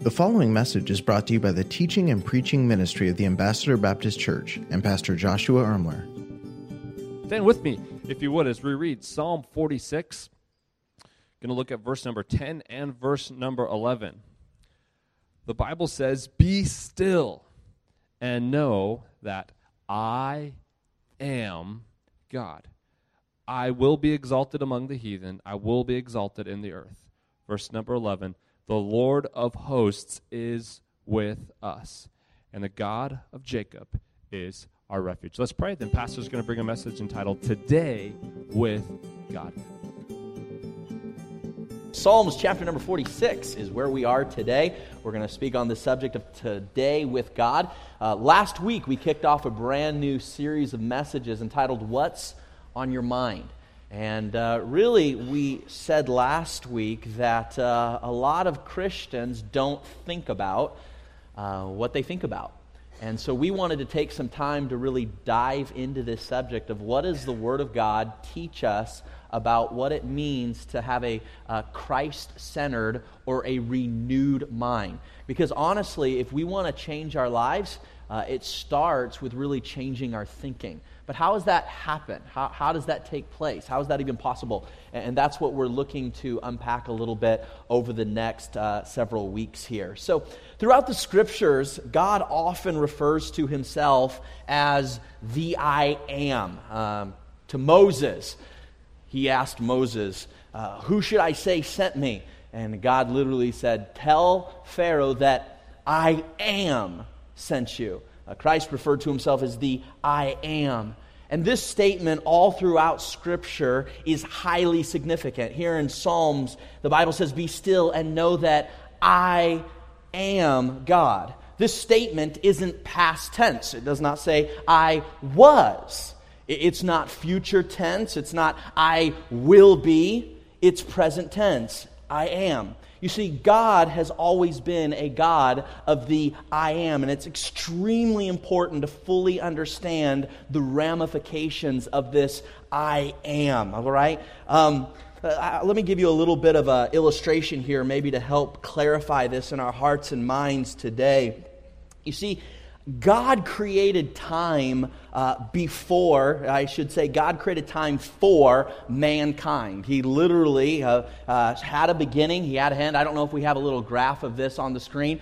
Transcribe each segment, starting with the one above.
The following message is brought to you by the teaching and preaching ministry of the Ambassador Baptist Church and Pastor Joshua Ermler. Stand with me, if you would, as we read Psalm 46. Going to look at verse number 10 and verse number 11. The Bible says, Be still and know that I am God. I will be exalted among the heathen, I will be exalted in the earth. Verse number 11 The Lord of hosts is with us, and the God of Jacob is our refuge. Let's pray. Then, Pastor's going to bring a message entitled Today with God. Psalms chapter number 46 is where we are today. We're going to speak on the subject of today with God. Uh, last week, we kicked off a brand new series of messages entitled What's on Your Mind? And uh, really, we said last week that uh, a lot of Christians don't think about uh, what they think about. And so we wanted to take some time to really dive into this subject of what does the Word of God teach us about what it means to have a, a Christ centered or a renewed mind. Because honestly, if we want to change our lives, uh, it starts with really changing our thinking. But how does that happen? How, how does that take place? How is that even possible? And, and that's what we're looking to unpack a little bit over the next uh, several weeks here. So, throughout the scriptures, God often refers to himself as the I am. Um, to Moses, he asked Moses, uh, Who should I say sent me? And God literally said, Tell Pharaoh that I am sent you. Uh, Christ referred to himself as the I am. And this statement, all throughout Scripture, is highly significant. Here in Psalms, the Bible says, Be still and know that I am God. This statement isn't past tense. It does not say, I was. It's not future tense. It's not, I will be. It's present tense. I am. You see, God has always been a God of the I am, and it's extremely important to fully understand the ramifications of this I am, all right? Um, uh, let me give you a little bit of an illustration here, maybe to help clarify this in our hearts and minds today. You see, God created time uh, before, I should say, God created time for mankind. He literally uh, uh, had a beginning, He had a hand. I don't know if we have a little graph of this on the screen.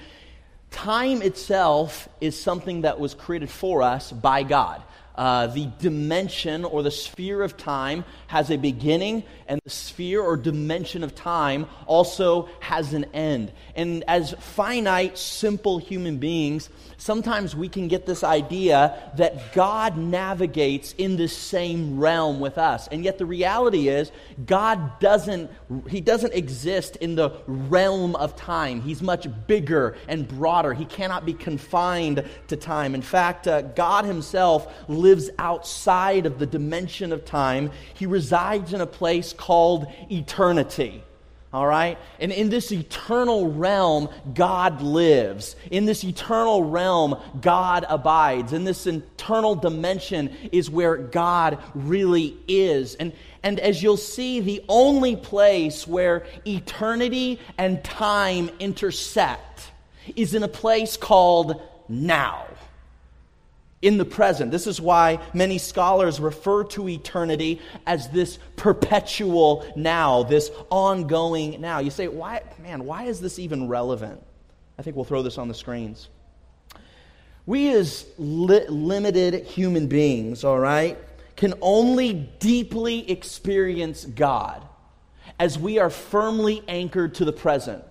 Time itself is something that was created for us by God. Uh, the dimension or the sphere of time has a beginning, and the sphere or dimension of time also has an end. And as finite, simple human beings, sometimes we can get this idea that God navigates in the same realm with us. And yet the reality is, God doesn't, He doesn't exist in the realm of time. He's much bigger and broader. He cannot be confined to time. In fact, uh, God Himself lives outside of the dimension of time. He resides in a place called eternity. All right? And in this eternal realm, God lives. In this eternal realm, God abides. In this eternal dimension is where God really is. And, and as you'll see, the only place where eternity and time intersect is in a place called now in the present. This is why many scholars refer to eternity as this perpetual now, this ongoing now. You say, why, man, why is this even relevant? I think we'll throw this on the screens. We, as li- limited human beings, all right, can only deeply experience God as we are firmly anchored to the present.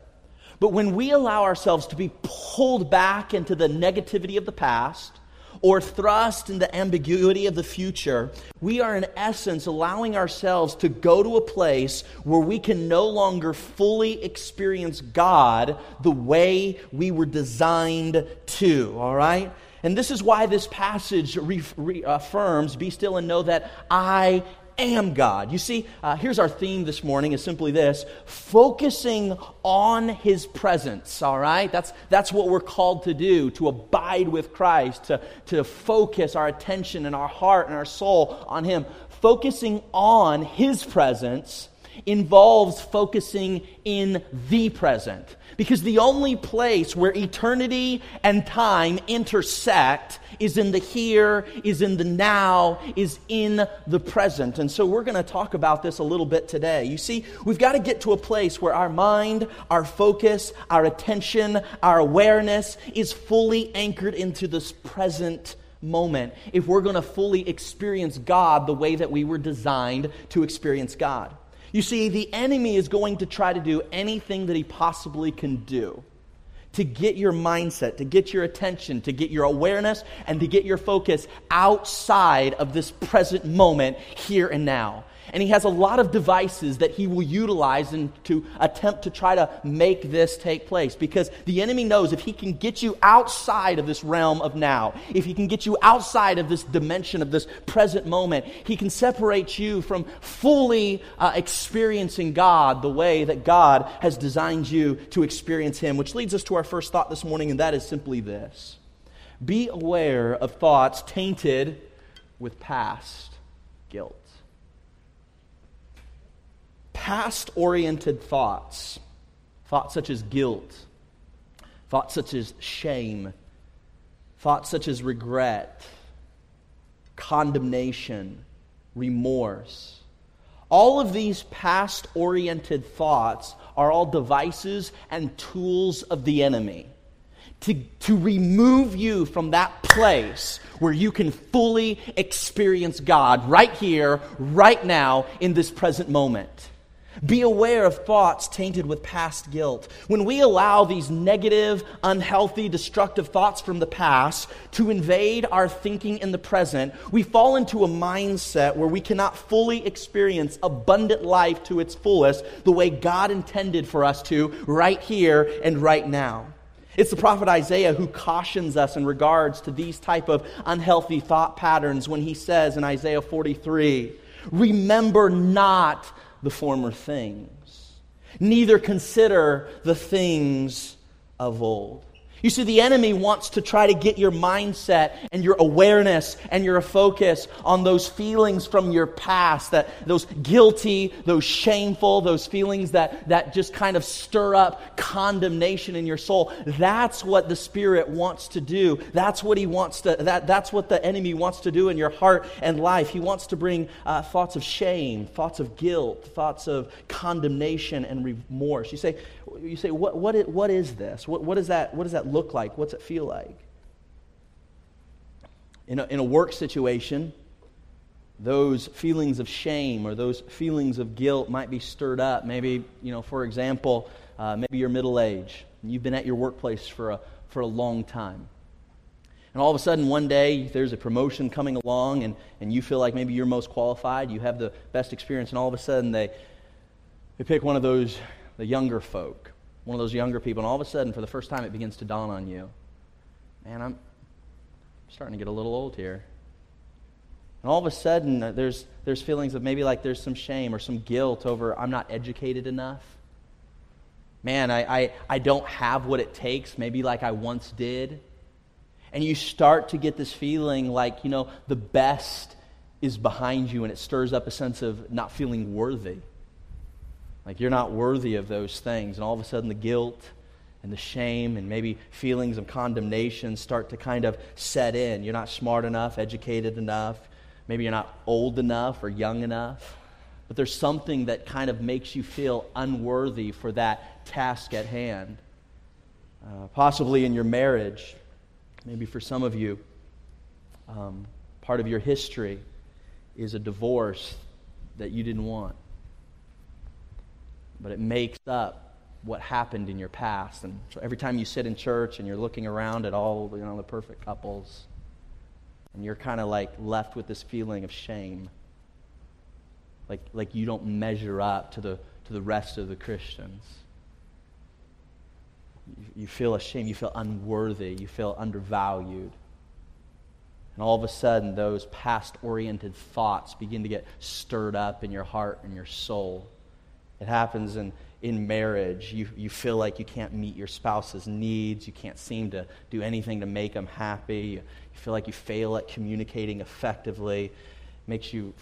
But when we allow ourselves to be pulled back into the negativity of the past, or thrust in the ambiguity of the future, we are in essence allowing ourselves to go to a place where we can no longer fully experience God the way we were designed to, all right? And this is why this passage reaffirms, Be still and know that I am God. You see, uh, here's our theme this morning is simply this focusing on his presence, all right? That's, that's what we're called to do, to abide with Christ, to, to focus our attention and our heart and our soul on him. Focusing on his presence involves focusing in the present. Because the only place where eternity and time intersect is in the here, is in the now, is in the present. And so we're going to talk about this a little bit today. You see, we've got to get to a place where our mind, our focus, our attention, our awareness is fully anchored into this present moment if we're going to fully experience God the way that we were designed to experience God. You see, the enemy is going to try to do anything that he possibly can do to get your mindset, to get your attention, to get your awareness, and to get your focus outside of this present moment here and now. And he has a lot of devices that he will utilize in, to attempt to try to make this take place. Because the enemy knows if he can get you outside of this realm of now, if he can get you outside of this dimension of this present moment, he can separate you from fully uh, experiencing God the way that God has designed you to experience him. Which leads us to our first thought this morning, and that is simply this Be aware of thoughts tainted with past guilt past oriented thoughts, thoughts such as guilt, thoughts such as shame, thoughts such as regret, condemnation, remorse. All of these past oriented thoughts are all devices and tools of the enemy to, to remove you from that place where you can fully experience God right here, right now, in this present moment. Be aware of thoughts tainted with past guilt. When we allow these negative, unhealthy, destructive thoughts from the past to invade our thinking in the present, we fall into a mindset where we cannot fully experience abundant life to its fullest the way God intended for us to right here and right now. It's the prophet Isaiah who cautions us in regards to these type of unhealthy thought patterns when he says in Isaiah 43, "Remember not the former things, neither consider the things of old. You see, the enemy wants to try to get your mindset and your awareness and your focus on those feelings from your past, that those guilty, those shameful, those feelings that, that just kind of stir up condemnation in your soul. That's what the Spirit wants to do. That's what he wants to, that, that's what the enemy wants to do in your heart and life. He wants to bring uh, thoughts of shame, thoughts of guilt, thoughts of condemnation and remorse. You say, you say, what, what, what is this? What, what, is that, what does that look like? What's it feel like? In a, in a work situation, those feelings of shame or those feelings of guilt might be stirred up. Maybe, you know, for example, uh, maybe you're middle age and you've been at your workplace for a, for a long time. And all of a sudden, one day, there's a promotion coming along, and, and you feel like maybe you're most qualified, you have the best experience, and all of a sudden, they, they pick one of those the younger folk, one of those younger people, and all of a sudden, for the first time, it begins to dawn on you man, I'm starting to get a little old here. And all of a sudden, uh, there's, there's feelings of maybe like there's some shame or some guilt over I'm not educated enough. Man, I, I, I don't have what it takes, maybe like I once did. And you start to get this feeling like, you know, the best is behind you, and it stirs up a sense of not feeling worthy. Like you're not worthy of those things. And all of a sudden, the guilt and the shame and maybe feelings of condemnation start to kind of set in. You're not smart enough, educated enough. Maybe you're not old enough or young enough. But there's something that kind of makes you feel unworthy for that task at hand. Uh, possibly in your marriage, maybe for some of you, um, part of your history is a divorce that you didn't want but it makes up what happened in your past. And so every time you sit in church and you're looking around at all you know the perfect couples, and you're kind of like left with this feeling of shame, like like you don't measure up to the to the rest of the Christians. You, you feel ashamed. You feel unworthy. You feel undervalued. And all of a sudden, those past oriented thoughts begin to get stirred up in your heart and your soul. It happens in, in marriage. You, you feel like you can't meet your spouse's needs. You can't seem to do anything to make them happy. You, you feel like you fail at communicating effectively. Makes you,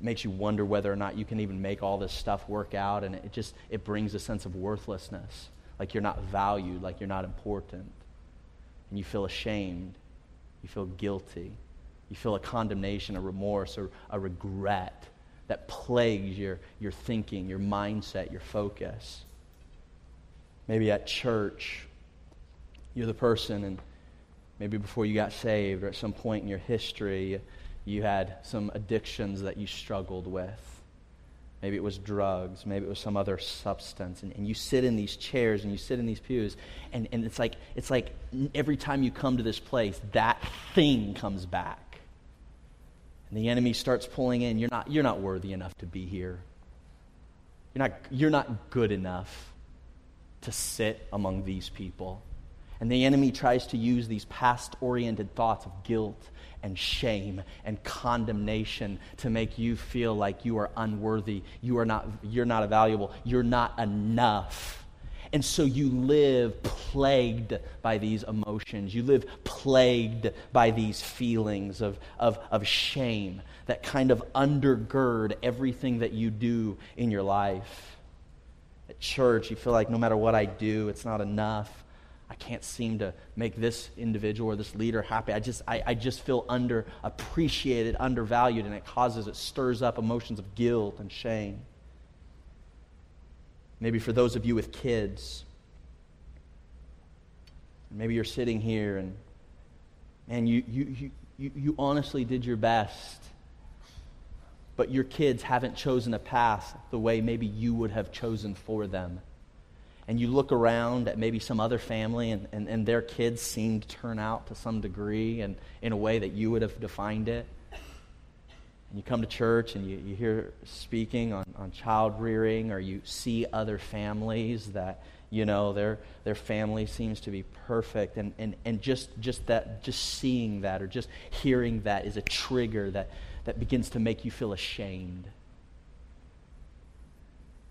makes you wonder whether or not you can even make all this stuff work out. And it just it brings a sense of worthlessness. like you're not valued, like you're not important. And you feel ashamed, you feel guilty, you feel a condemnation, a remorse, or a regret that plagues your, your thinking, your mindset, your focus. Maybe at church, you're the person, and maybe before you got saved or at some point in your history, you had some addictions that you struggled with. Maybe it was drugs. Maybe it was some other substance. And, and you sit in these chairs and you sit in these pews, and, and it's, like, it's like every time you come to this place, that thing comes back. And the enemy starts pulling in. You're not, you're not worthy enough to be here. You're not, you're not good enough to sit among these people. And the enemy tries to use these past oriented thoughts of guilt and shame and condemnation to make you feel like you are unworthy, you are not, you're not valuable, you're not enough. And so you live plagued by these emotions. You live plagued by these feelings of, of, of shame that kind of undergird everything that you do in your life. At church, you feel like no matter what I do, it's not enough. I can't seem to make this individual or this leader happy. I just, I, I just feel underappreciated, undervalued, and it causes, it stirs up emotions of guilt and shame. Maybe for those of you with kids, maybe you're sitting here and, man, you, you, you, you honestly did your best, but your kids haven't chosen a path the way maybe you would have chosen for them. And you look around at maybe some other family and, and, and their kids seem to turn out to some degree and in a way that you would have defined it. And you come to church and you, you hear speaking on, on child rearing, or you see other families that, you know, their, their family seems to be perfect. And, and, and just, just, that, just seeing that or just hearing that is a trigger that, that begins to make you feel ashamed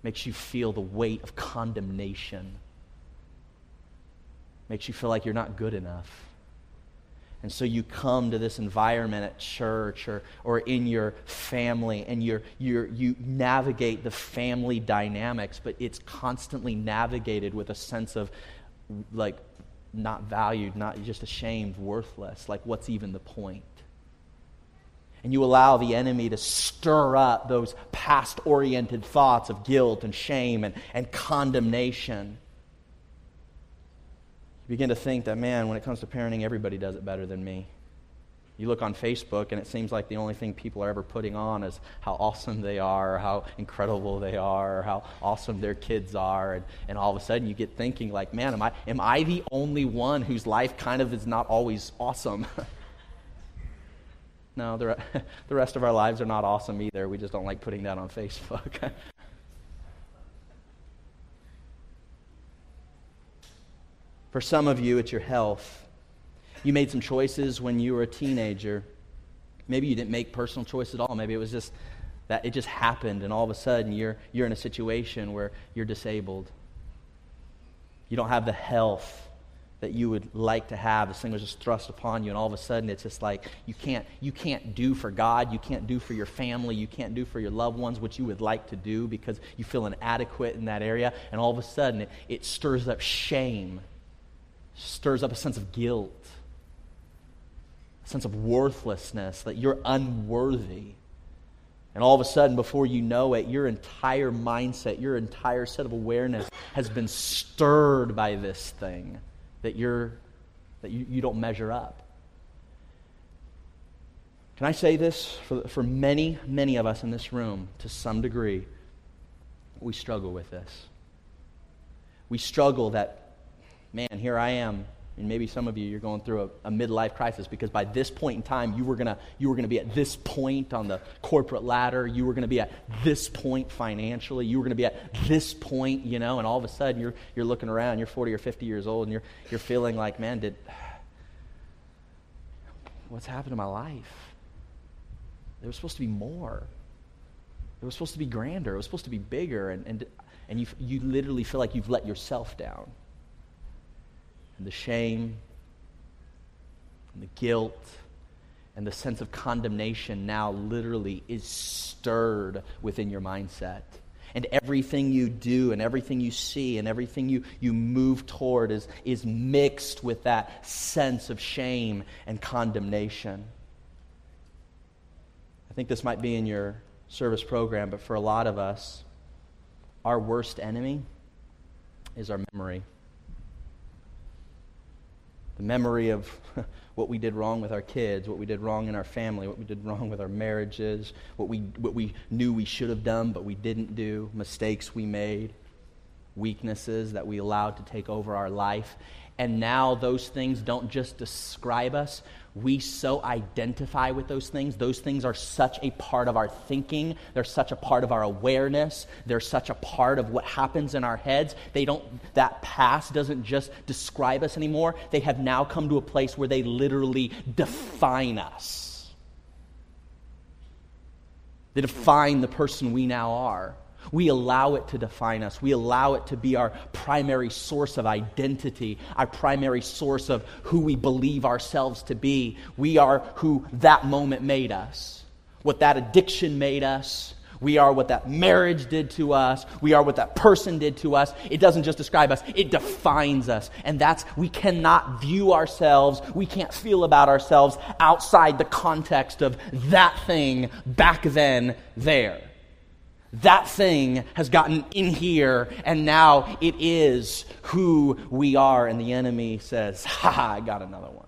makes you feel the weight of condemnation, makes you feel like you're not good enough. And so you come to this environment at church or, or in your family and you're, you're, you navigate the family dynamics, but it's constantly navigated with a sense of like not valued, not just ashamed, worthless. Like, what's even the point? and you allow the enemy to stir up those past oriented thoughts of guilt and shame and, and condemnation, you begin to think that, man, when it comes to parenting, everybody does it better than me. You look on Facebook, and it seems like the only thing people are ever putting on is how awesome they are, how incredible they are, or how awesome their kids are. And, and all of a sudden, you get thinking, like, man, am I, am I the only one whose life kind of is not always awesome? No, the, re- the rest of our lives are not awesome either. We just don't like putting that on Facebook. For some of you, it's your health. You made some choices when you were a teenager. Maybe you didn't make personal choice at all. Maybe it was just that it just happened, and all of a sudden you're, you're in a situation where you're disabled. You don't have the health that you would like to have. This thing was just thrust upon you, and all of a sudden it's just like you can't, you can't do for God, you can't do for your family, you can't do for your loved ones what you would like to do because you feel inadequate in that area. And all of a sudden it, it stirs up shame, stirs up a sense of guilt, a sense of worthlessness, that you're unworthy. And all of a sudden, before you know it, your entire mindset, your entire set of awareness has been stirred by this thing that you're that you, you don't measure up. Can I say this? For, for many, many of us in this room, to some degree, we struggle with this. We struggle that, man, here I am and maybe some of you you're going through a, a midlife crisis because by this point in time you were were gonna be at this point on the corporate ladder. You were gonna be at this point financially. You were gonna be at this point you know and all of a sudden you're you're looking around you're 40 or 50 years old and you're you're feeling like man did what's happened to my life? There was supposed to be more. It was supposed to be grander. It was supposed to be bigger and and and you you literally feel like you've let yourself down and the shame and the guilt and the sense of condemnation now literally is stirred within your mindset. And everything you do and everything you see and everything you, you move toward is, is mixed with that sense of shame and condemnation. I think this might be in your service program, but for a lot of us, our worst enemy is our memory. The memory of what we did wrong with our kids, what we did wrong in our family, what we did wrong with our marriages, what we, what we knew we should have done but we didn't do, mistakes we made, weaknesses that we allowed to take over our life. And now those things don't just describe us, we so identify with those things. Those things are such a part of our thinking. They're such a part of our awareness. They're such a part of what happens in our heads. They don't, that past doesn't just describe us anymore. They have now come to a place where they literally define us. They define the person we now are. We allow it to define us. We allow it to be our primary source of identity, our primary source of who we believe ourselves to be. We are who that moment made us, what that addiction made us. We are what that marriage did to us. We are what that person did to us. It doesn't just describe us, it defines us. And that's, we cannot view ourselves, we can't feel about ourselves outside the context of that thing back then there. That thing has gotten in here, and now it is who we are. And the enemy says, Ha ha, I got another one.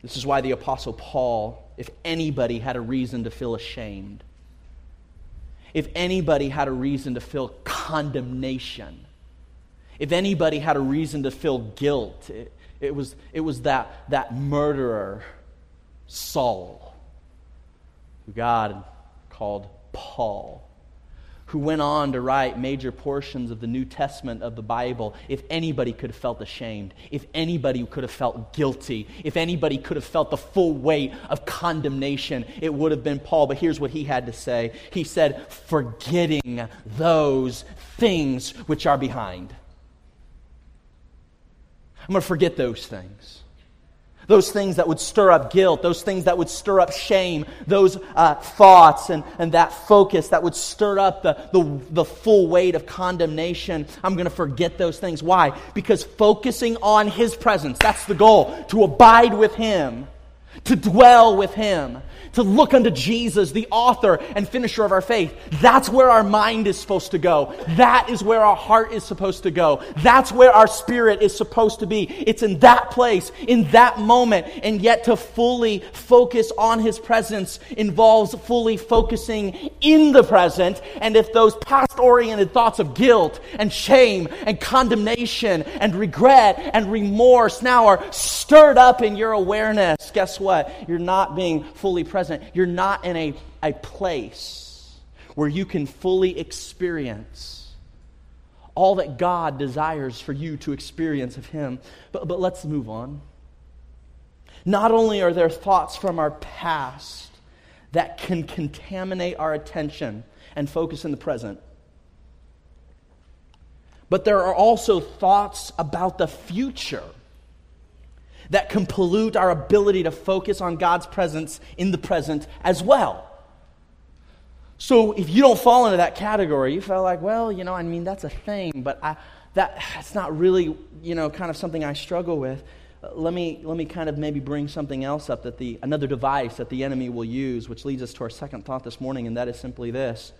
This is why the Apostle Paul, if anybody had a reason to feel ashamed, if anybody had a reason to feel condemnation, if anybody had a reason to feel guilt, it, it was, it was that, that murderer, Saul who God called Paul, who went on to write major portions of the New Testament of the Bible. If anybody could have felt ashamed, if anybody could have felt guilty, if anybody could have felt the full weight of condemnation, it would have been Paul. But here's what he had to say He said, Forgetting those things which are behind. I'm going to forget those things. Those things that would stir up guilt, those things that would stir up shame, those uh, thoughts and, and that focus that would stir up the, the, the full weight of condemnation. I'm going to forget those things. Why? Because focusing on His presence, that's the goal, to abide with Him, to dwell with Him, to look unto Jesus, the author and finisher of our faith. That's where our mind is supposed to go. That is where our heart is supposed to go. That's where our spirit is supposed to be. It's in that place, in that moment. And yet to fully focus on His presence involves fully focusing in the present. And if those past oriented thoughts of guilt and shame and condemnation and regret and remorse now are stirred up in your awareness, guess what? You're not being fully present. You're not in a, a place where you can fully experience all that God desires for you to experience of Him. But, but let's move on. Not only are there thoughts from our past that can contaminate our attention and focus in the present, but there are also thoughts about the future that can pollute our ability to focus on God's presence in the present as well. So if you don't fall into that category, you feel like, well, you know, I mean, that's a thing, but I, that, that's not really, you know, kind of something I struggle with. let me, let me kind of maybe bring something else up that the, another device that the enemy will use, which leads us to our second thought this morning, and that is simply this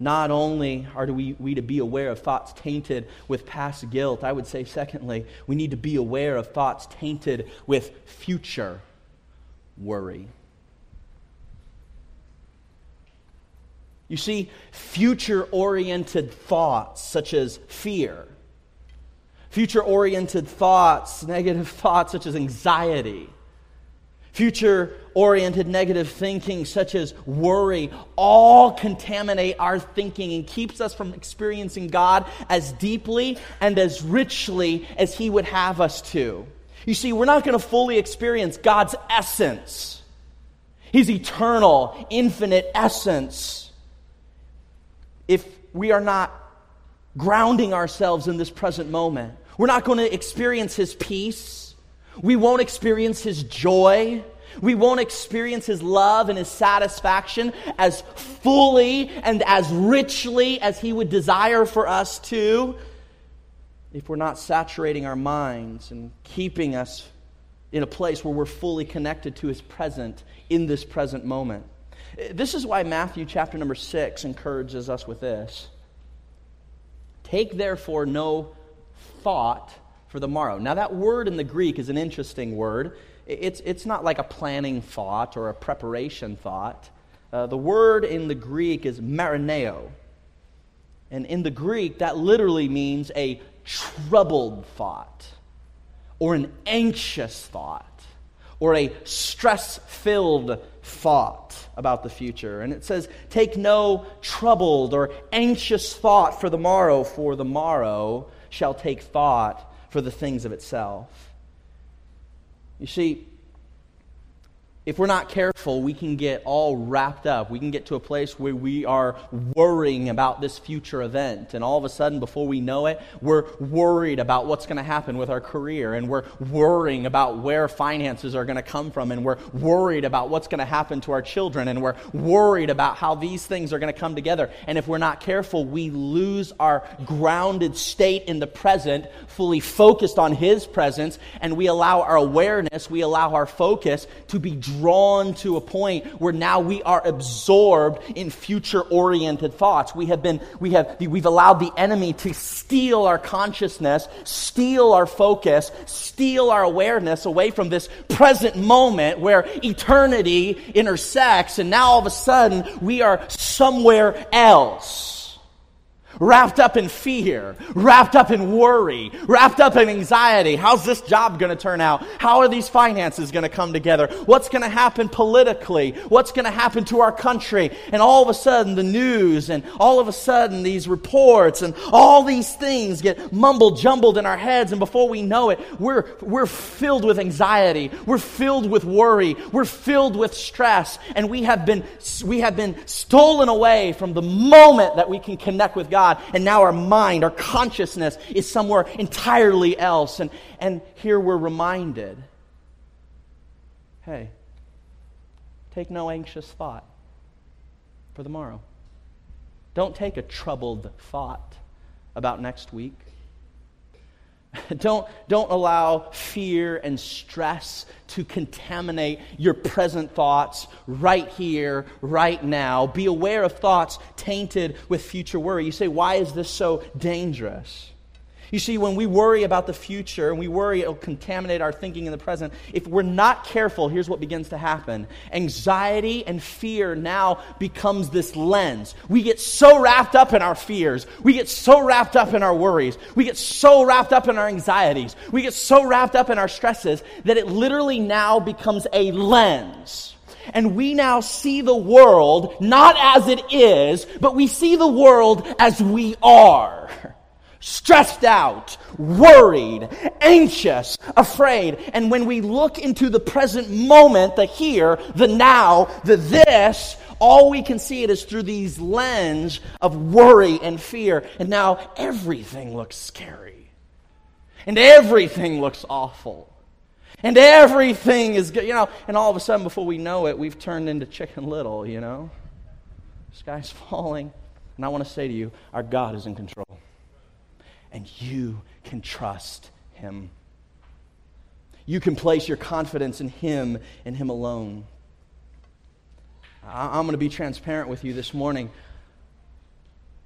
not only are we, we to be aware of thoughts tainted with past guilt, I would say, secondly, we need to be aware of thoughts tainted with future worry. You see, future oriented thoughts such as fear, future oriented thoughts, negative thoughts such as anxiety, Future oriented negative thinking, such as worry, all contaminate our thinking and keeps us from experiencing God as deeply and as richly as He would have us to. You see, we're not going to fully experience God's essence, His eternal, infinite essence, if we are not grounding ourselves in this present moment. We're not going to experience His peace. We won't experience his joy. We won't experience His love and His satisfaction as fully and as richly as He would desire for us to if we're not saturating our minds and keeping us in a place where we're fully connected to His present in this present moment. This is why Matthew chapter number 6 encourages us with this. Take therefore no thought for the morrow. Now, that word in the Greek is an interesting word. It's, it's not like a planning thought or a preparation thought. Uh, the word in the Greek is merimnao. And in the Greek, that literally means a troubled thought or an anxious thought or a stress filled thought about the future. And it says, Take no troubled or anxious thought for the morrow, for the morrow shall take thought for the things of itself. You see, if we're not careful, we can get all wrapped up. We can get to a place where we are worrying about this future event. And all of a sudden, before we know it, we're worried about what's going to happen with our career. And we're worrying about where finances are going to come from. And we're worried about what's going to happen to our children. And we're worried about how these things are going to come together. And if we're not careful, we lose our grounded state in the present, fully focused on His presence. And we allow our awareness, we allow our focus to be drawn to a point where now we are absorbed in future oriented thoughts. We have been, we have, we've allowed the enemy to steal our consciousness, steal our focus, steal our awareness away from this present moment where eternity intersects, and now all of a sudden we are somewhere else wrapped up in fear, wrapped up in worry, wrapped up in anxiety. How's this job going to turn out? How are these finances going to come together? What's going to happen politically? What's going to happen to our country? And all of a sudden, the news and all of a sudden, these reports and all these things get mumbled, jumbled in our heads. And before we know it, we're, we're filled with anxiety. We're filled with worry. We're filled with stress. And we have been, we have been stolen away from the moment that we can connect with God God, and now our mind, our consciousness is somewhere entirely else. And, and here we're reminded hey, take no anxious thought for the morrow. Don't take a troubled thought about next week. don't, don't allow fear and stress to contaminate your present thoughts right here, right now. Be aware of thoughts tainted with future worry. You say, why is this so dangerous? You see, when we worry about the future and we worry it'll contaminate our thinking in the present, if we're not careful, here's what begins to happen. Anxiety and fear now becomes this lens. We get so wrapped up in our fears. We get so wrapped up in our worries. We get so wrapped up in our anxieties. We get so wrapped up in our stresses that it literally now becomes a lens. And we now see the world not as it is, but we see the world as we are stressed out, worried, anxious, afraid. And when we look into the present moment, the here, the now, the this, all we can see it is through these lens of worry and fear. And now everything looks scary. And everything looks awful. And everything is good, you know, and all of a sudden, before we know it, we've turned into Chicken Little, you know? Sky's falling. And I want to say to you, our God is in control and you can trust Him. You can place your confidence in Him and Him alone. I'm going to be transparent with you this morning.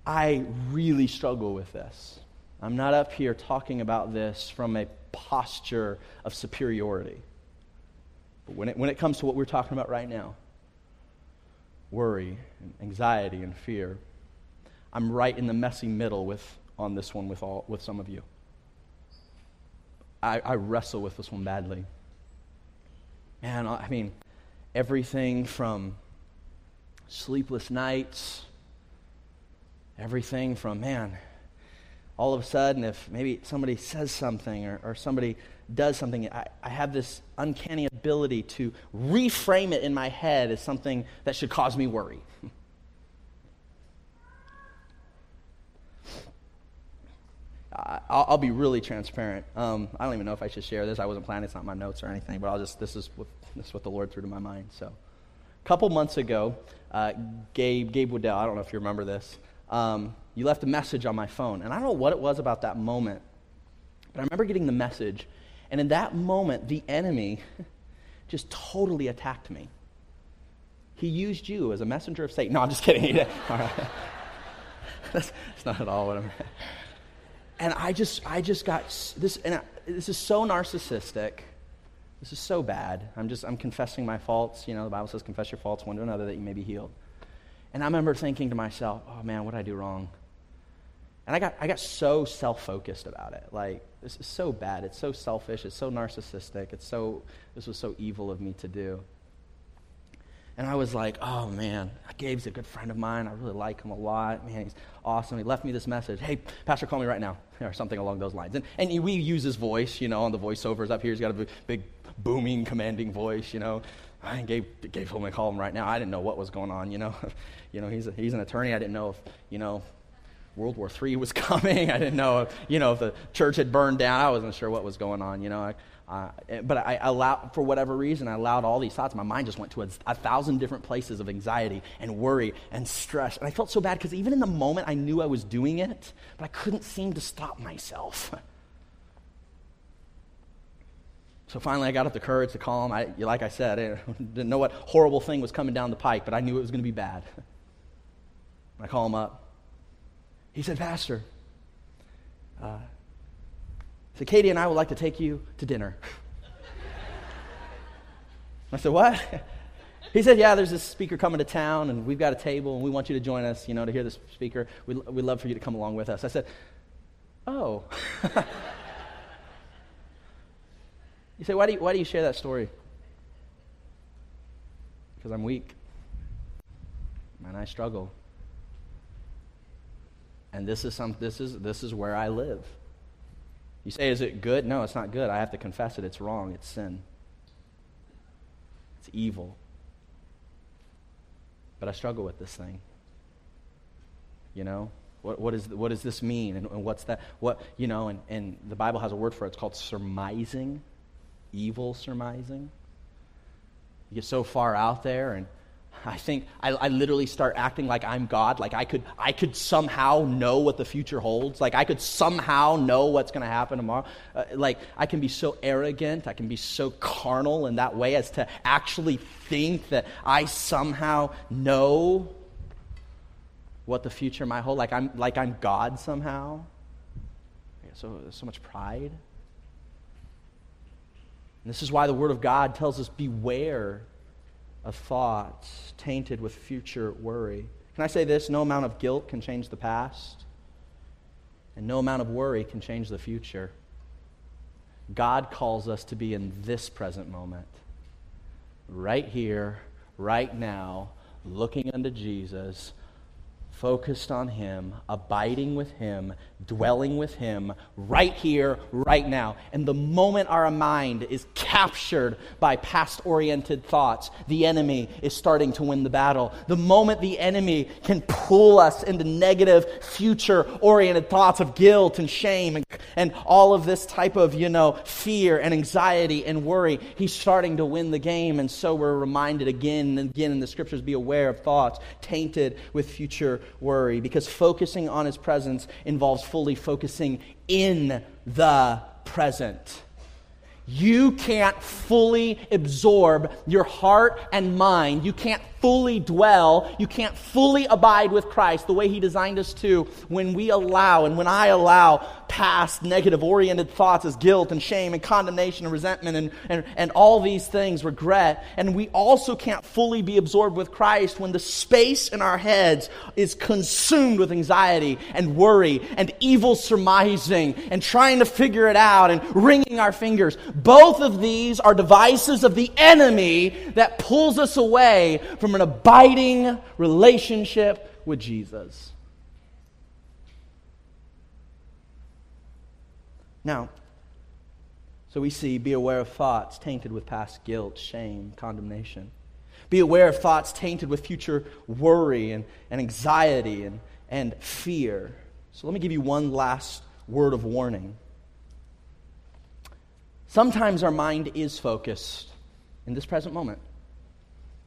I really struggle with this. I'm not up here talking about this from a posture of superiority. But when it, when it comes to what we're talking about right now worry, and anxiety, and fear I'm right in the messy middle with on this one with, all, with some of you. I, I wrestle with this one badly. Man, I mean, everything from sleepless nights, everything from, man, all of a sudden, if maybe somebody says something or, or somebody does something, I, I have this uncanny ability to reframe it in my head as something that should cause me worry. I'll, I'll, be really transparent. Um, I don't even know if I should share this. I wasn't planning. It's not my notes or anything, but I'll just, this is what, this is what the Lord threw to my mind. So, a couple months ago, uh, Gabe, Gabe Woodell, I don't know if you remember this, um, you left a message on my phone. And I don't know what it was about that moment, but I remember getting the message. And in that moment, the enemy just totally attacked me. He used you as a messenger of Satan. No, I'm just kidding. all right. that's, that's not at all what I'm. And I just, I just got this, and I, this is so narcissistic. This is so bad. I'm just, I'm confessing my faults. You know, the Bible says, confess your faults one to another that you may be healed. And I remember thinking to myself, oh man, what did I do wrong? And I got, I got so self focused about it. Like, this is so bad. It's so selfish. It's so narcissistic. It's so, this was so evil of me to do. And I was like, oh man, Gabe's a good friend of mine. I really like him a lot. Man, he's awesome. He left me this message. Hey, Pastor, call me right now. Or something along those lines. And, and we use his voice, you know, on the voiceovers up here. He's got a big, booming, commanding voice, you know. I gave, gave him a call him right now. I didn't know what was going on, you know. you know, he's, a, he's an attorney. I didn't know if, you know, World War III was coming. I didn't know if, you know, if the church had burned down. I wasn't sure what was going on, you know. I, uh, but I allowed, for whatever reason, I allowed all these thoughts. My mind just went to a, a thousand different places of anxiety and worry and stress. And I felt so bad because even in the moment, I knew I was doing it, but I couldn't seem to stop myself. So finally, I got up the courage to call him. I, like I said, I didn't know what horrible thing was coming down the pike, but I knew it was going to be bad. I call him up. He said, Pastor, uh, said, Katie and I would like to take you to dinner. I said, What? He said, Yeah, there's this speaker coming to town, and we've got a table, and we want you to join us, you know, to hear this speaker. We'd, we'd love for you to come along with us. I said, Oh. you say, why do you, why do you share that story? Because I'm weak. And I struggle. And this is, some, this, is, this is where I live. You say, is it good? No, it's not good. I have to confess it. It's wrong. It's sin. It's evil. But I struggle with this thing. You know? What, what, is, what does this mean? And, and what's that? What, you know, and, and the Bible has a word for it. It's called surmising, evil surmising. You get so far out there and I think I, I, literally start acting like I'm God. Like I could, I could somehow know what the future holds. Like I could somehow know what's going to happen tomorrow. Uh, like I can be so arrogant. I can be so carnal in that way as to actually think that I somehow know what the future might hold. Like I'm, like I'm God somehow. So, so much pride. And this is why the Word of God tells us beware of thoughts tainted with future worry. Can I say this? No amount of guilt can change the past, and no amount of worry can change the future. God calls us to be in this present moment, right here, right now, looking unto Jesus, focused on Him, abiding with Him, dwelling with Him right here, right now. And the moment our mind is captured by past oriented thoughts, the enemy is starting to win the battle. The moment the enemy can pull us into negative, future oriented thoughts of guilt and shame and, and all of this type of, you know, fear and anxiety and worry, he's starting to win the game. And so we're reminded again and again in the scriptures be aware of thoughts tainted with future worry because focusing on his presence involves fully focusing in the present. You can't fully absorb your heart and mind. You can't fully dwell, you can't fully abide with Christ the way He designed us to when we allow and when I allow past negative oriented thoughts as guilt and shame and condemnation and resentment and, and, and all these things, regret. And we also can't fully be absorbed with Christ when the space in our heads is consumed with anxiety and worry and evil surmising and trying to figure it out and wringing our fingers. Both of these are devices of the enemy that pulls us away from an abiding relationship with Jesus. Now, so we see be aware of thoughts tainted with past guilt, shame, condemnation. Be aware of thoughts tainted with future worry and, and anxiety and, and fear. So let me give you one last word of warning. Sometimes our mind is focused in this present moment.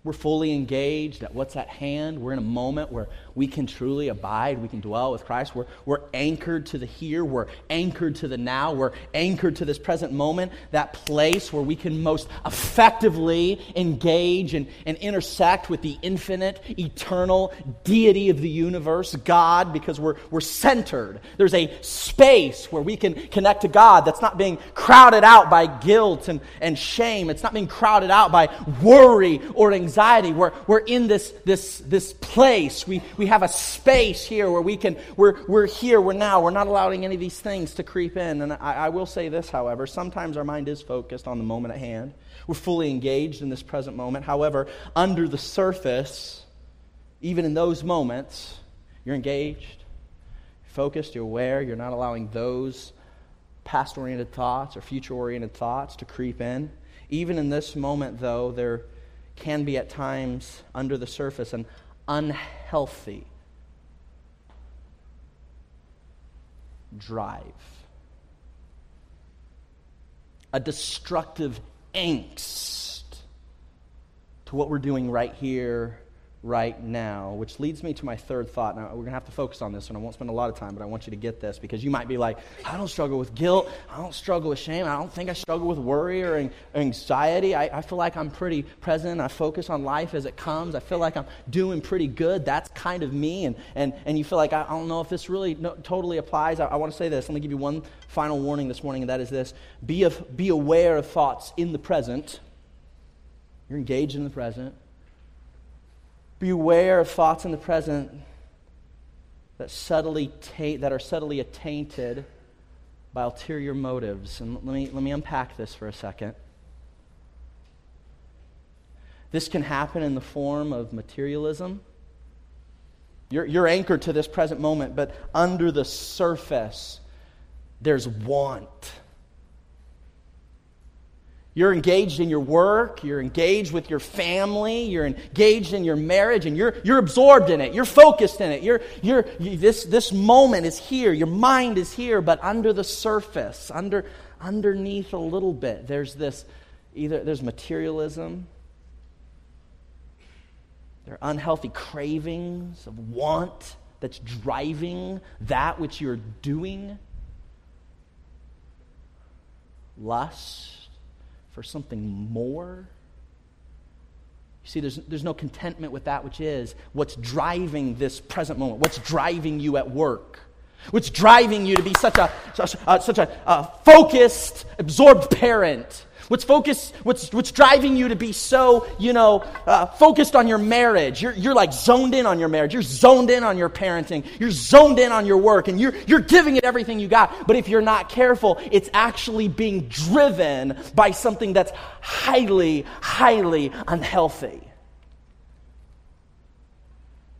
We're fully engaged at what's at hand. We're in a moment where we can truly abide. We can dwell with Christ. We're, we're anchored to the here. We're anchored to the now. We're anchored to this present moment, that place where we can most effectively engage and, and intersect with the infinite, eternal deity of the universe, God, because we're, we're centered. There's a space where we can connect to God that's not being crowded out by guilt and, and shame. It's not being crowded out by worry or anxiety anxiety. We're, we're in this, this, this place. We, we have a space here where we can, we're, we're here, we're now. We're not allowing any of these things to creep in. And I, I will say this, however, sometimes our mind is focused on the moment at hand. We're fully engaged in this present moment. However, under the surface, even in those moments, you're engaged, you're focused, you're aware, you're not allowing those past oriented thoughts or future oriented thoughts to creep in. Even in this moment, though, there can be at times under the surface an unhealthy drive, a destructive angst to what we're doing right here right now, which leads me to my third thought. Now, we're going to have to focus on this, and I won't spend a lot of time, but I want you to get this because you might be like, I don't struggle with guilt. I don't struggle with shame. I don't think I struggle with worry or anxiety. I, I feel like I'm pretty present. I focus on life as it comes. I feel like I'm doing pretty good. That's kind of me. And, and, and you feel like, I, I don't know if this really no, totally applies. I, I want to say this. Let me give you one final warning this morning, and that is this be, of, be aware of thoughts in the present. You're engaged in the present Beware of thoughts in the present that, subtly ta- that are subtly tainted by ulterior motives. And let me, let me unpack this for a second. This can happen in the form of materialism. You're, you're anchored to this present moment, but under the surface, there's want you're engaged in your work, you're engaged with your family, you're engaged in your marriage, and you're, you're absorbed in it. You're focused in it. You're, you're, you, this, this moment is here. Your mind is here, but under the surface, under, underneath a little bit, there's this either there's materialism, there are unhealthy cravings of want that's driving that which you're doing, lust for something more. You see, there's, there's no contentment with that which is. What's driving this present moment? What's driving you at work? What's driving you to be such a, such, uh, such a uh, focused, absorbed parent? What's focus, what's, what's driving you to be so, you know, uh, focused on your marriage? You're, you're like zoned in on your marriage. You're zoned in on your parenting. You're zoned in on your work and you're, you're giving it everything you got. But if you're not careful, it's actually being driven by something that's highly, highly unhealthy.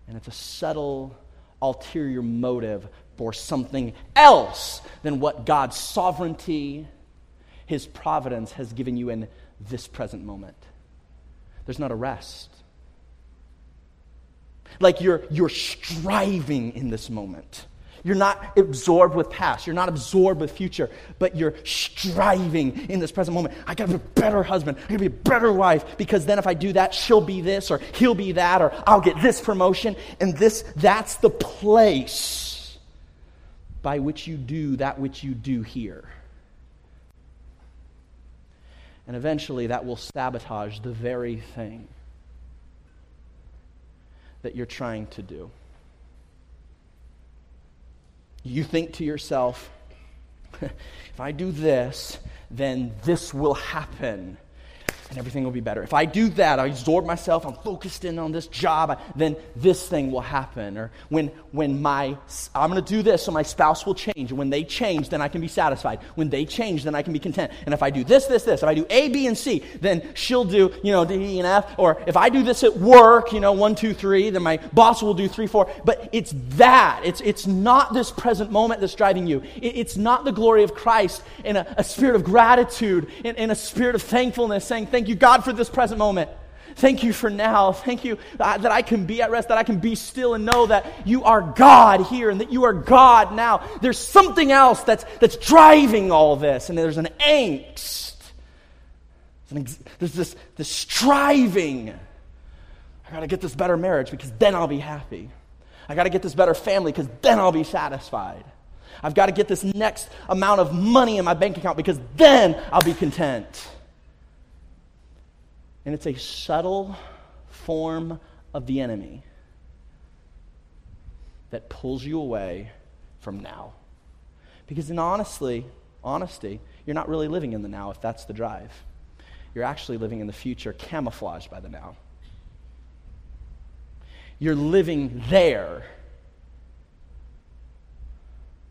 And it's a subtle, ulterior motive for something else than what God's sovereignty his providence has given you in this present moment. There's not a rest. Like you're, you're striving in this moment. You're not absorbed with past. You're not absorbed with future, but you're striving in this present moment. I gotta be a better husband. I gotta be a better wife because then if I do that, she'll be this or he'll be that or I'll get this promotion. And this, that's the place by which you do that which you do here. And eventually that will sabotage the very thing that you're trying to do. You think to yourself, if I do this, then this will happen and everything will be better. If I do that, I absorb myself, I'm focused in on this job, then this thing will happen. Or when, when my, I'm going to do this so my spouse will change. And when they change, then I can be satisfied. When they change, then I can be content. And if I do this, this, this, if I do A, B, and C, then she'll do, you know, D, E, and F. Or if I do this at work, you know, one, two, three, then my boss will do three, four. But it's that. It's, it's not this present moment that's driving you. It, it's not the glory of Christ in a, a spirit of gratitude, in, in a spirit of thankfulness, saying, thank you, God, for this present moment. Thank you for now. Thank you uh, that I can be at rest, that I can be still and know that you are God here and that you are God now. There's something else that's, that's driving all this, and there's an angst. There's this, this striving. I got to get this better marriage because then I'll be happy. I got to get this better family because then I'll be satisfied. I've got to get this next amount of money in my bank account because then I'll be content. And it's a subtle form of the enemy that pulls you away from now. Because in honestly, honesty, you're not really living in the now if that's the drive. You're actually living in the future camouflaged by the now. You're living there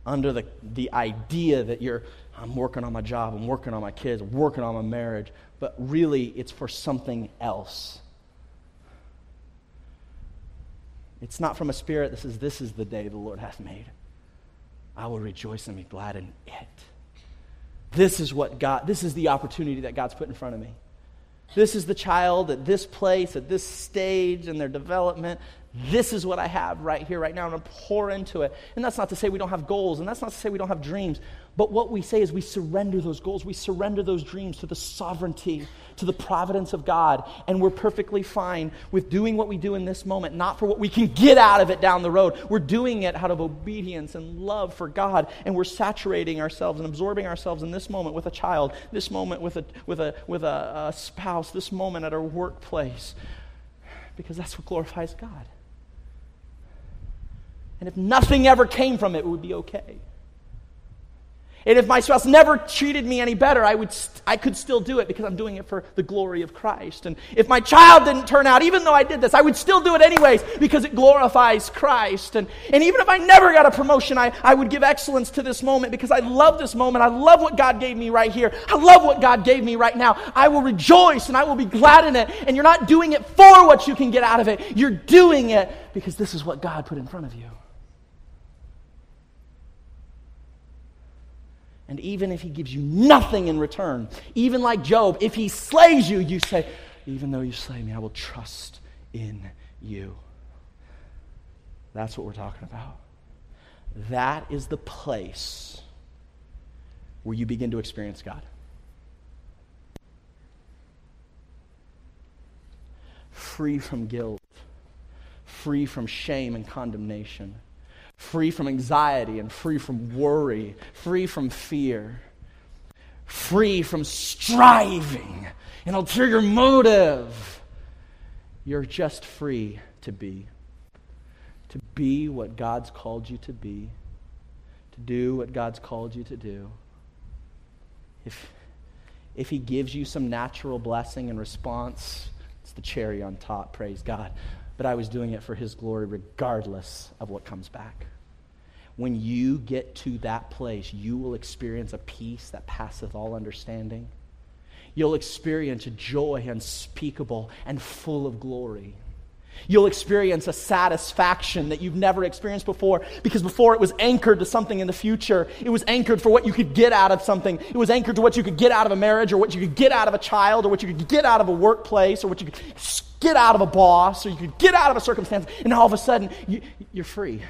under the, the idea that you're, I'm working on my job, I'm working on my kids, I'm working on my marriage, but really it's for something else. It's not from a spirit that says, This is the day the Lord hath made. I will rejoice and be glad in it. This is what God, this is the opportunity that God's put in front of me. This is the child at this place, at this stage in their development. This is what I have right here, right now. I'm going to pour into it. And that's not to say we don't have goals, and that's not to say we don't have dreams. But what we say is we surrender those goals, we surrender those dreams to the sovereignty, to the providence of God. And we're perfectly fine with doing what we do in this moment, not for what we can get out of it down the road. We're doing it out of obedience and love for God. And we're saturating ourselves and absorbing ourselves in this moment with a child, this moment with a, with a, with a, a spouse, this moment at our workplace, because that's what glorifies God. And if nothing ever came from it, it would be okay. And if my spouse never treated me any better, I, would st- I could still do it because I'm doing it for the glory of Christ. And if my child didn't turn out, even though I did this, I would still do it anyways because it glorifies Christ. And, and even if I never got a promotion, I, I would give excellence to this moment because I love this moment. I love what God gave me right here. I love what God gave me right now. I will rejoice and I will be glad in it. And you're not doing it for what you can get out of it, you're doing it because this is what God put in front of you. And even if he gives you nothing in return, even like Job, if he slays you, you say, Even though you slay me, I will trust in you. That's what we're talking about. That is the place where you begin to experience God. Free from guilt, free from shame and condemnation free from anxiety and free from worry, free from fear, free from striving, an ulterior motive. You're just free to be. To be what God's called you to be, to do what God's called you to do. If, if He gives you some natural blessing in response, it's the cherry on top, praise God but I was doing it for His glory regardless of what comes back. When you get to that place, you will experience a peace that passeth all understanding. You'll experience a joy unspeakable and full of glory. You'll experience a satisfaction that you've never experienced before because before it was anchored to something in the future. It was anchored for what you could get out of something. It was anchored to what you could get out of a marriage or what you could get out of a child or what you could get out of a workplace or what you could get out of a boss or you could get out of a circumstance. And all of a sudden, you, you're free.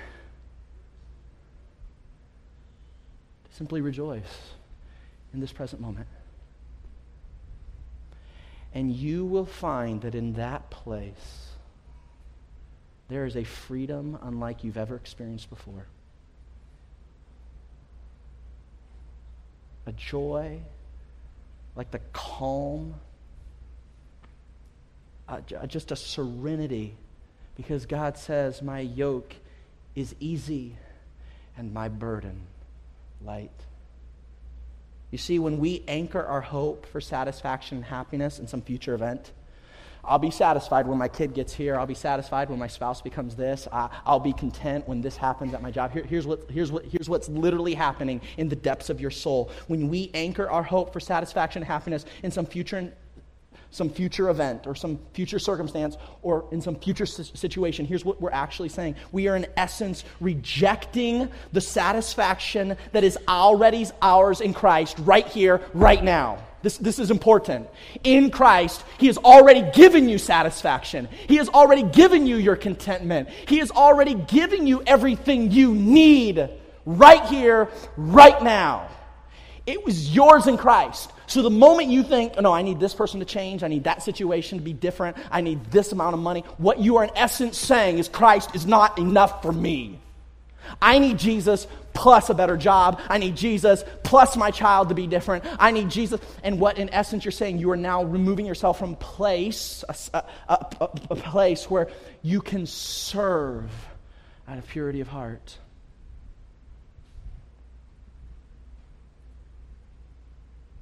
Simply rejoice in this present moment. And you will find that in that place, there is a freedom unlike you've ever experienced before. A joy, like the calm, uh, just a serenity, because God says, My yoke is easy and my burden light. You see, when we anchor our hope for satisfaction and happiness in some future event, I'll be satisfied when my kid gets here. I'll be satisfied when my spouse becomes this. I, will be content when this happens at my job. Here, here's, what, here's, what, here's what's literally happening in the depths of your soul. When we anchor our hope for satisfaction and happiness in some future, some future event or some future circumstance or in some future situation, here's what we're actually saying. We are, in essence, rejecting the satisfaction that is already ours in Christ right here, right now. This, this is important. In Christ, He has already given you satisfaction. He has already given you your contentment. He has already given you everything you need right here, right now. It was yours in Christ. So the moment you think, oh, no, I need this person to change, I need that situation to be different, I need this amount of money, what you are in essence saying is Christ is not enough for me. I need Jesus plus a better job. I need Jesus plus my child to be different. I need Jesus. And what, in essence, you're saying, you are now removing yourself from place, a, a, a, a place where you can serve out of purity of heart.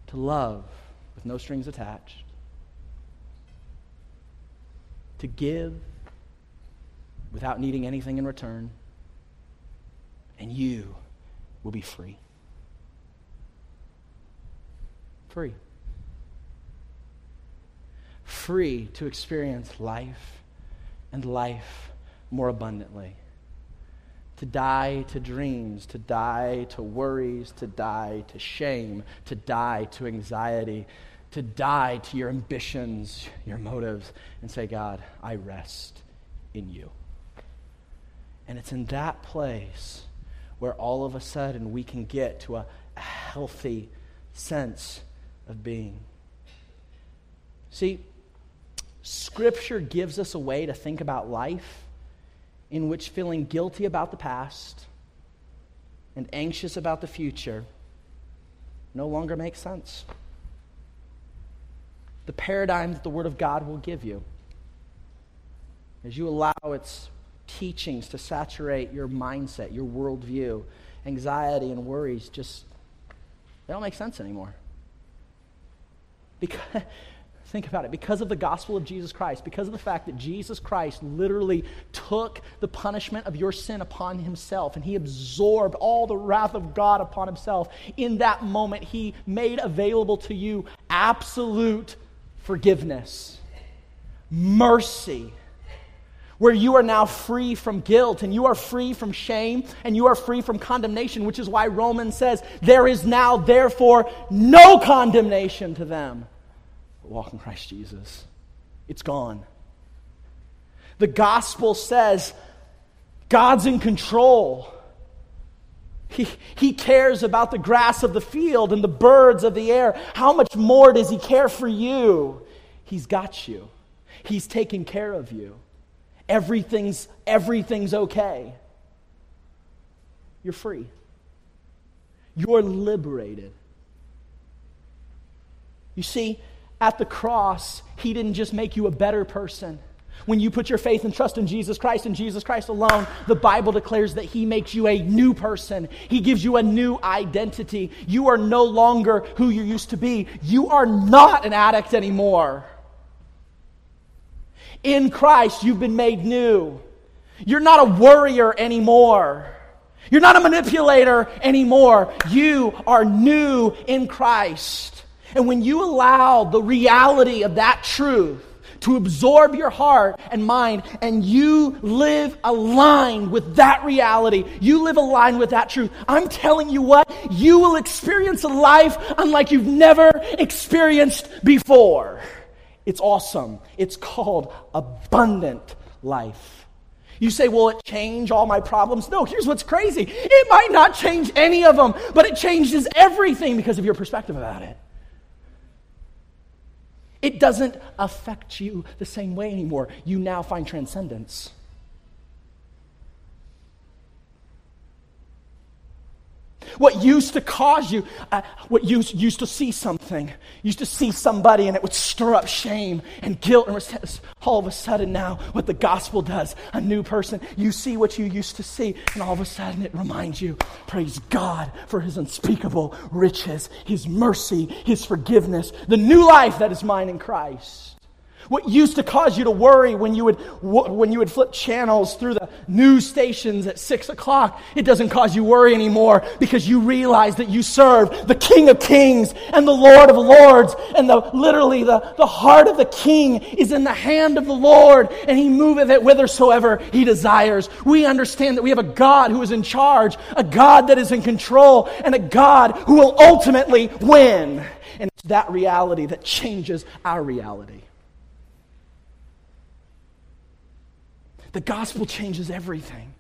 To love with no strings attached. To give without needing anything in return and you will be free. Free. Free to experience life and life more abundantly. To die to dreams, to die to worries, to die to shame, to die to anxiety, to die to your ambitions, your motives, and say, God, I rest in you. And it's in that place where all of a sudden we can get to a, healthy sense of being. See, Scripture gives us a way to think about life in which feeling guilty about the past and anxious about the future no longer makes sense. The paradigm that the Word of God will give you, as you allow its teachings to saturate your mindset, your worldview. Anxiety and worries just, they don't make sense anymore. Because, think about it, because of the gospel of Jesus Christ, because of the fact that Jesus Christ literally took the punishment of your sin upon himself and he absorbed all the wrath of God upon himself, in that moment, he made available to you absolute forgiveness, mercy where you are now free from guilt and you are free from shame and you are free from condemnation, which is why Romans says, There is now, therefore, no condemnation to them. Walk in Christ Jesus. It's gone. The gospel says God's in control. He, he cares about the grass of the field and the birds of the air. How much more does He care for you? He's got you, He's taken care of you. Everything's, everything's okay. You're free. You're liberated. You see, at the cross, He didn't just make you a better person. When you put your faith and trust in Jesus Christ and Jesus Christ alone, the Bible declares that He makes you a new person. He gives you a new identity. You are no longer who you used to be. You are not an addict anymore. In Christ, you've been made new. You're not a worrier anymore. You're not a manipulator anymore. You are new in Christ. And when you allow the reality of that truth to absorb your heart and mind, and you live aligned with that reality, you live aligned with that truth, I'm telling you what, you will experience a life unlike you've never experienced before. It's awesome. It's called abundant life. You say, Will it change all my problems? No, here's what's crazy. It might not change any of them, but it changes everything because of your perspective about it. It doesn't affect you the same way anymore. You now find transcendence. What used to cause you, uh, what used, used to see something, used to see somebody and it would stir up shame and guilt. And all of a sudden now, what the gospel does, a new person, you see what you used to see, and all of a sudden it reminds you, praise God for his unspeakable riches, his mercy, his forgiveness, the new life that is mine in Christ. What used to cause you to worry when you would, when you would flip channels through the news stations at six o'clock, it doesn't cause you worry anymore because you realize that you serve the King of Kings and the Lord of Lords. And the, literally the, the heart of the King is in the hand of the Lord and he moveth it whithersoever he desires. We understand that we have a God who is in charge, a God that is in control, and a God who will ultimately win. And it's that reality that changes our reality. The gospel changes everything.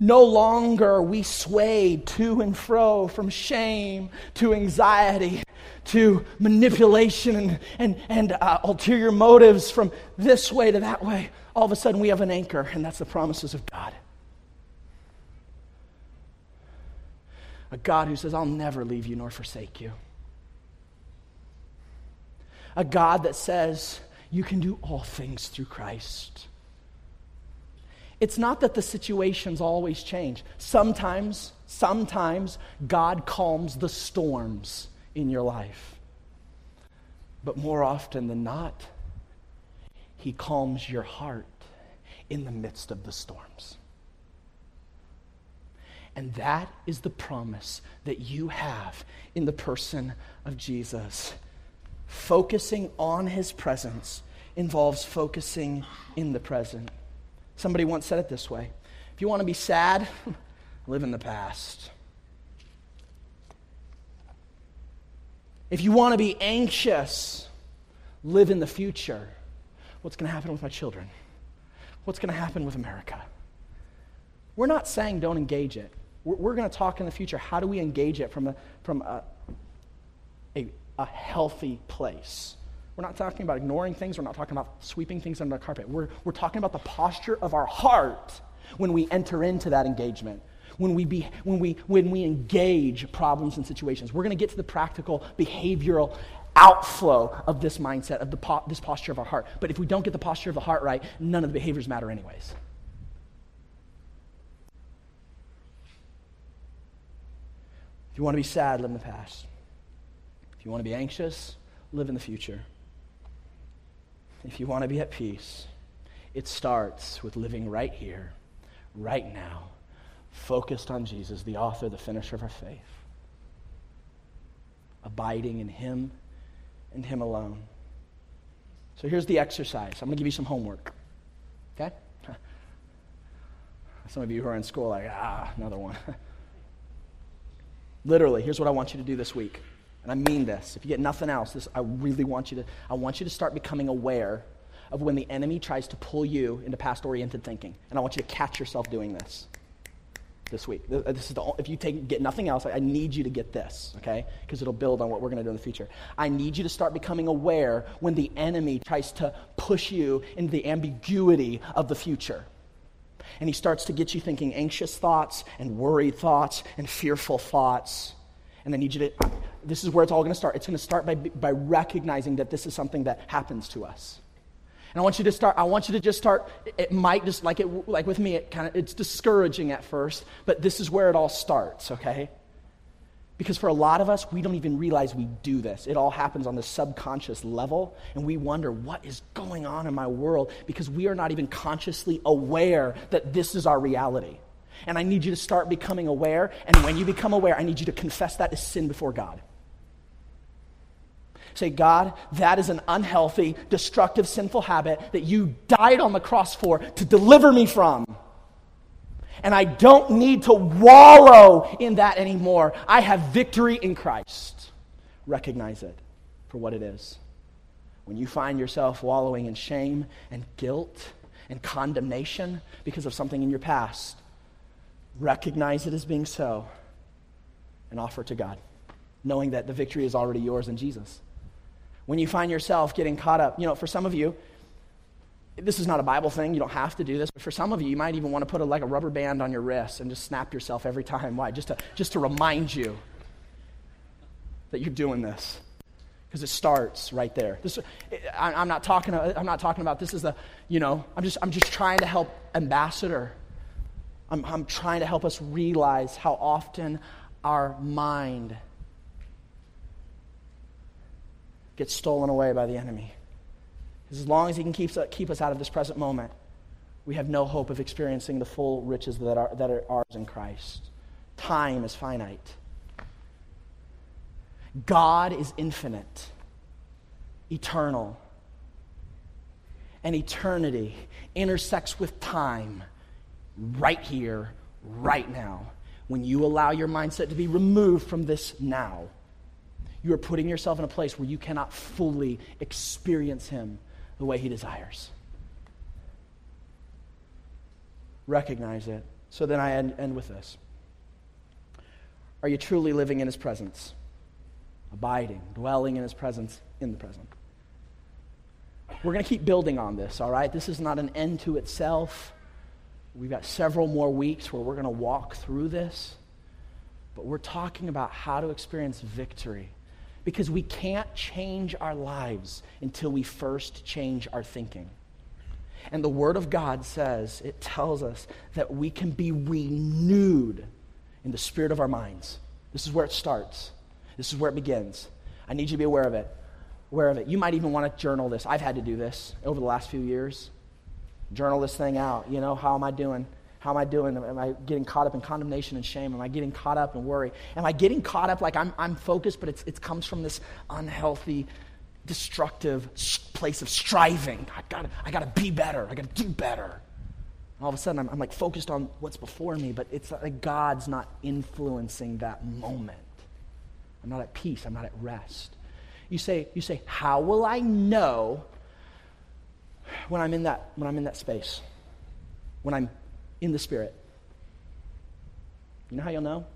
No longer are we swayed to and fro from shame to anxiety to manipulation and, and, and uh, ulterior motives from this way to that way. All of a sudden, we have an anchor, and that's the promises of God. A God who says, I'll never leave you nor forsake you. A God that says, You can do all things through Christ. It's not that the situations always change. Sometimes, sometimes God calms the storms in your life. But more often than not, He calms your heart in the midst of the storms. And that is the promise that you have in the person of Jesus. Focusing on His presence involves focusing in the present. Somebody once said it this way If you want to be sad, live in the past. If you want to be anxious, live in the future. What's going to happen with my children? What's going to happen with America? We're not saying don't engage it. We're, going to talk in the future. How do we engage it from a, from a, a, a healthy place? We're not talking about ignoring things. We're not talking about sweeping things under the carpet. We're, we're talking about the posture of our heart when we enter into that engagement, when we, be, when we, when we engage problems and situations. We're going to get to the practical behavioral outflow of this mindset, of the po- this posture of our heart. But if we don't get the posture of the heart right, none of the behaviors matter, anyways. If you want to be sad, live in the past. If you want to be anxious, live in the future if you want to be at peace, it starts with living right here, right now, focused on Jesus, the author, the finisher of our faith, abiding in Him and Him alone. So here's the exercise. I'm going to give you some homework. Okay? Some of you who are in school are like, ah, another one. Literally, here's what I want you to do this week. And I mean this. If you get nothing else, this, I really want you to, I want you to start becoming aware of when the enemy tries to pull you into past oriented thinking. And I want you to catch yourself doing this this week. This is the, if you take, get nothing else, I need you to get this, okay? Because it'll build on what we're going to do in the future. I need you to start becoming aware when the enemy tries to push you into the ambiguity of the future. And he starts to get you thinking anxious thoughts and worried thoughts and fearful thoughts. And I need you to, this is where it's all going to start. It's going to start by, by recognizing that this is something that happens to us. And I want you to start, I want you to just start, it might just, like, it, like with me, it kind of, it's discouraging at first, but this is where it all starts, okay? Because for a lot of us, we don't even realize we do this. It all happens on the subconscious level, and we wonder, what is going on in my world? Because we are not even consciously aware that this is our reality. And I need you to start becoming aware. And when you become aware, I need you to confess that as sin before God. Say, God, that is an unhealthy, destructive, sinful habit that you died on the cross for to deliver me from. And I don't need to wallow in that anymore. I have victory in Christ. Recognize it for what it is. When you find yourself wallowing in shame and guilt and condemnation because of something in your past, recognize it as being so, and offer it to God, knowing that the victory is already yours in Jesus. When you find yourself getting caught up, you know, for some of you, this is not a Bible thing. You don't have to do this. But for some of you, you might even want to put a, like a rubber band on your wrist and just snap yourself every time. Why? Just to, just to remind you that you're doing this. Because it starts right there. This, I, I'm, not talking, I'm not talking about this is the, you know, I'm just, I'm just trying to help Ambassador I'm, I'm trying to help us realize how often our mind gets stolen away by the enemy. As long as He can keep, keep us out of this present moment, we have no hope of experiencing the full riches that are, that are ours in Christ. Time is finite. God is infinite, eternal. And eternity intersects with time right here, right now. When you allow your mindset to be removed from this now, you are putting yourself in a place where you cannot fully experience Him the way He desires. Recognize it. So then I end, end with this. Are you truly living in His presence? Abiding, dwelling in His presence in the present. We're going to keep building on this, all right? This is not an end to itself. We've got several more weeks where we're going to walk through this. But we're talking about how to experience victory because we can't change our lives until we first change our thinking. And the Word of God says, it tells us that we can be renewed in the spirit of our minds. This is where it starts, this is where it begins. I need you to be aware of it. Aware of it. You might even want to journal this. I've had to do this over the last few years. Journal this thing out. You know, how am I doing? How am I doing? Am I getting caught up in condemnation and shame? Am I getting caught up in worry? Am I getting caught up like I'm, I'm focused, but it's, it comes from this unhealthy, destructive place of striving? I gotta, I gotta be better. I gotta do better. all of a sudden, I'm, I'm like focused on what's before me, but it's like God's not influencing that moment. I'm not at peace. I'm not at rest. You say, you say, how will I know when I'm in that, when I'm in that space? When I'm in the Spirit. You know how you'll know?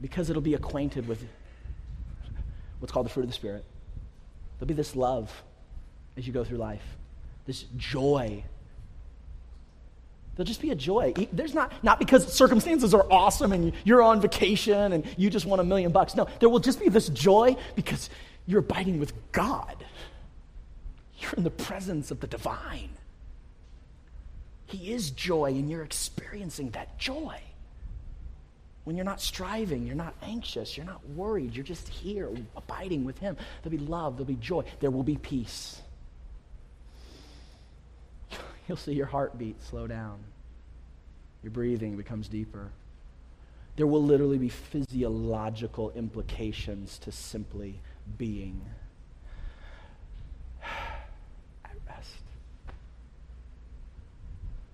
Because it'll be acquainted with what's called the fruit of the Spirit. There'll be this love as you go through life, this joy. There'll just be a joy. There's not, not because circumstances are awesome and you're on vacation and you just want a million bucks. No, there will just be this joy because you're abiding with God. You're in the presence of the divine. He is joy, and you're experiencing that joy. When you're not striving, you're not anxious, you're not worried, you're just here abiding with Him. There'll be love, there'll be joy, there will be peace. You'll see your heartbeat slow down, your breathing becomes deeper. There will literally be physiological implications to simply being.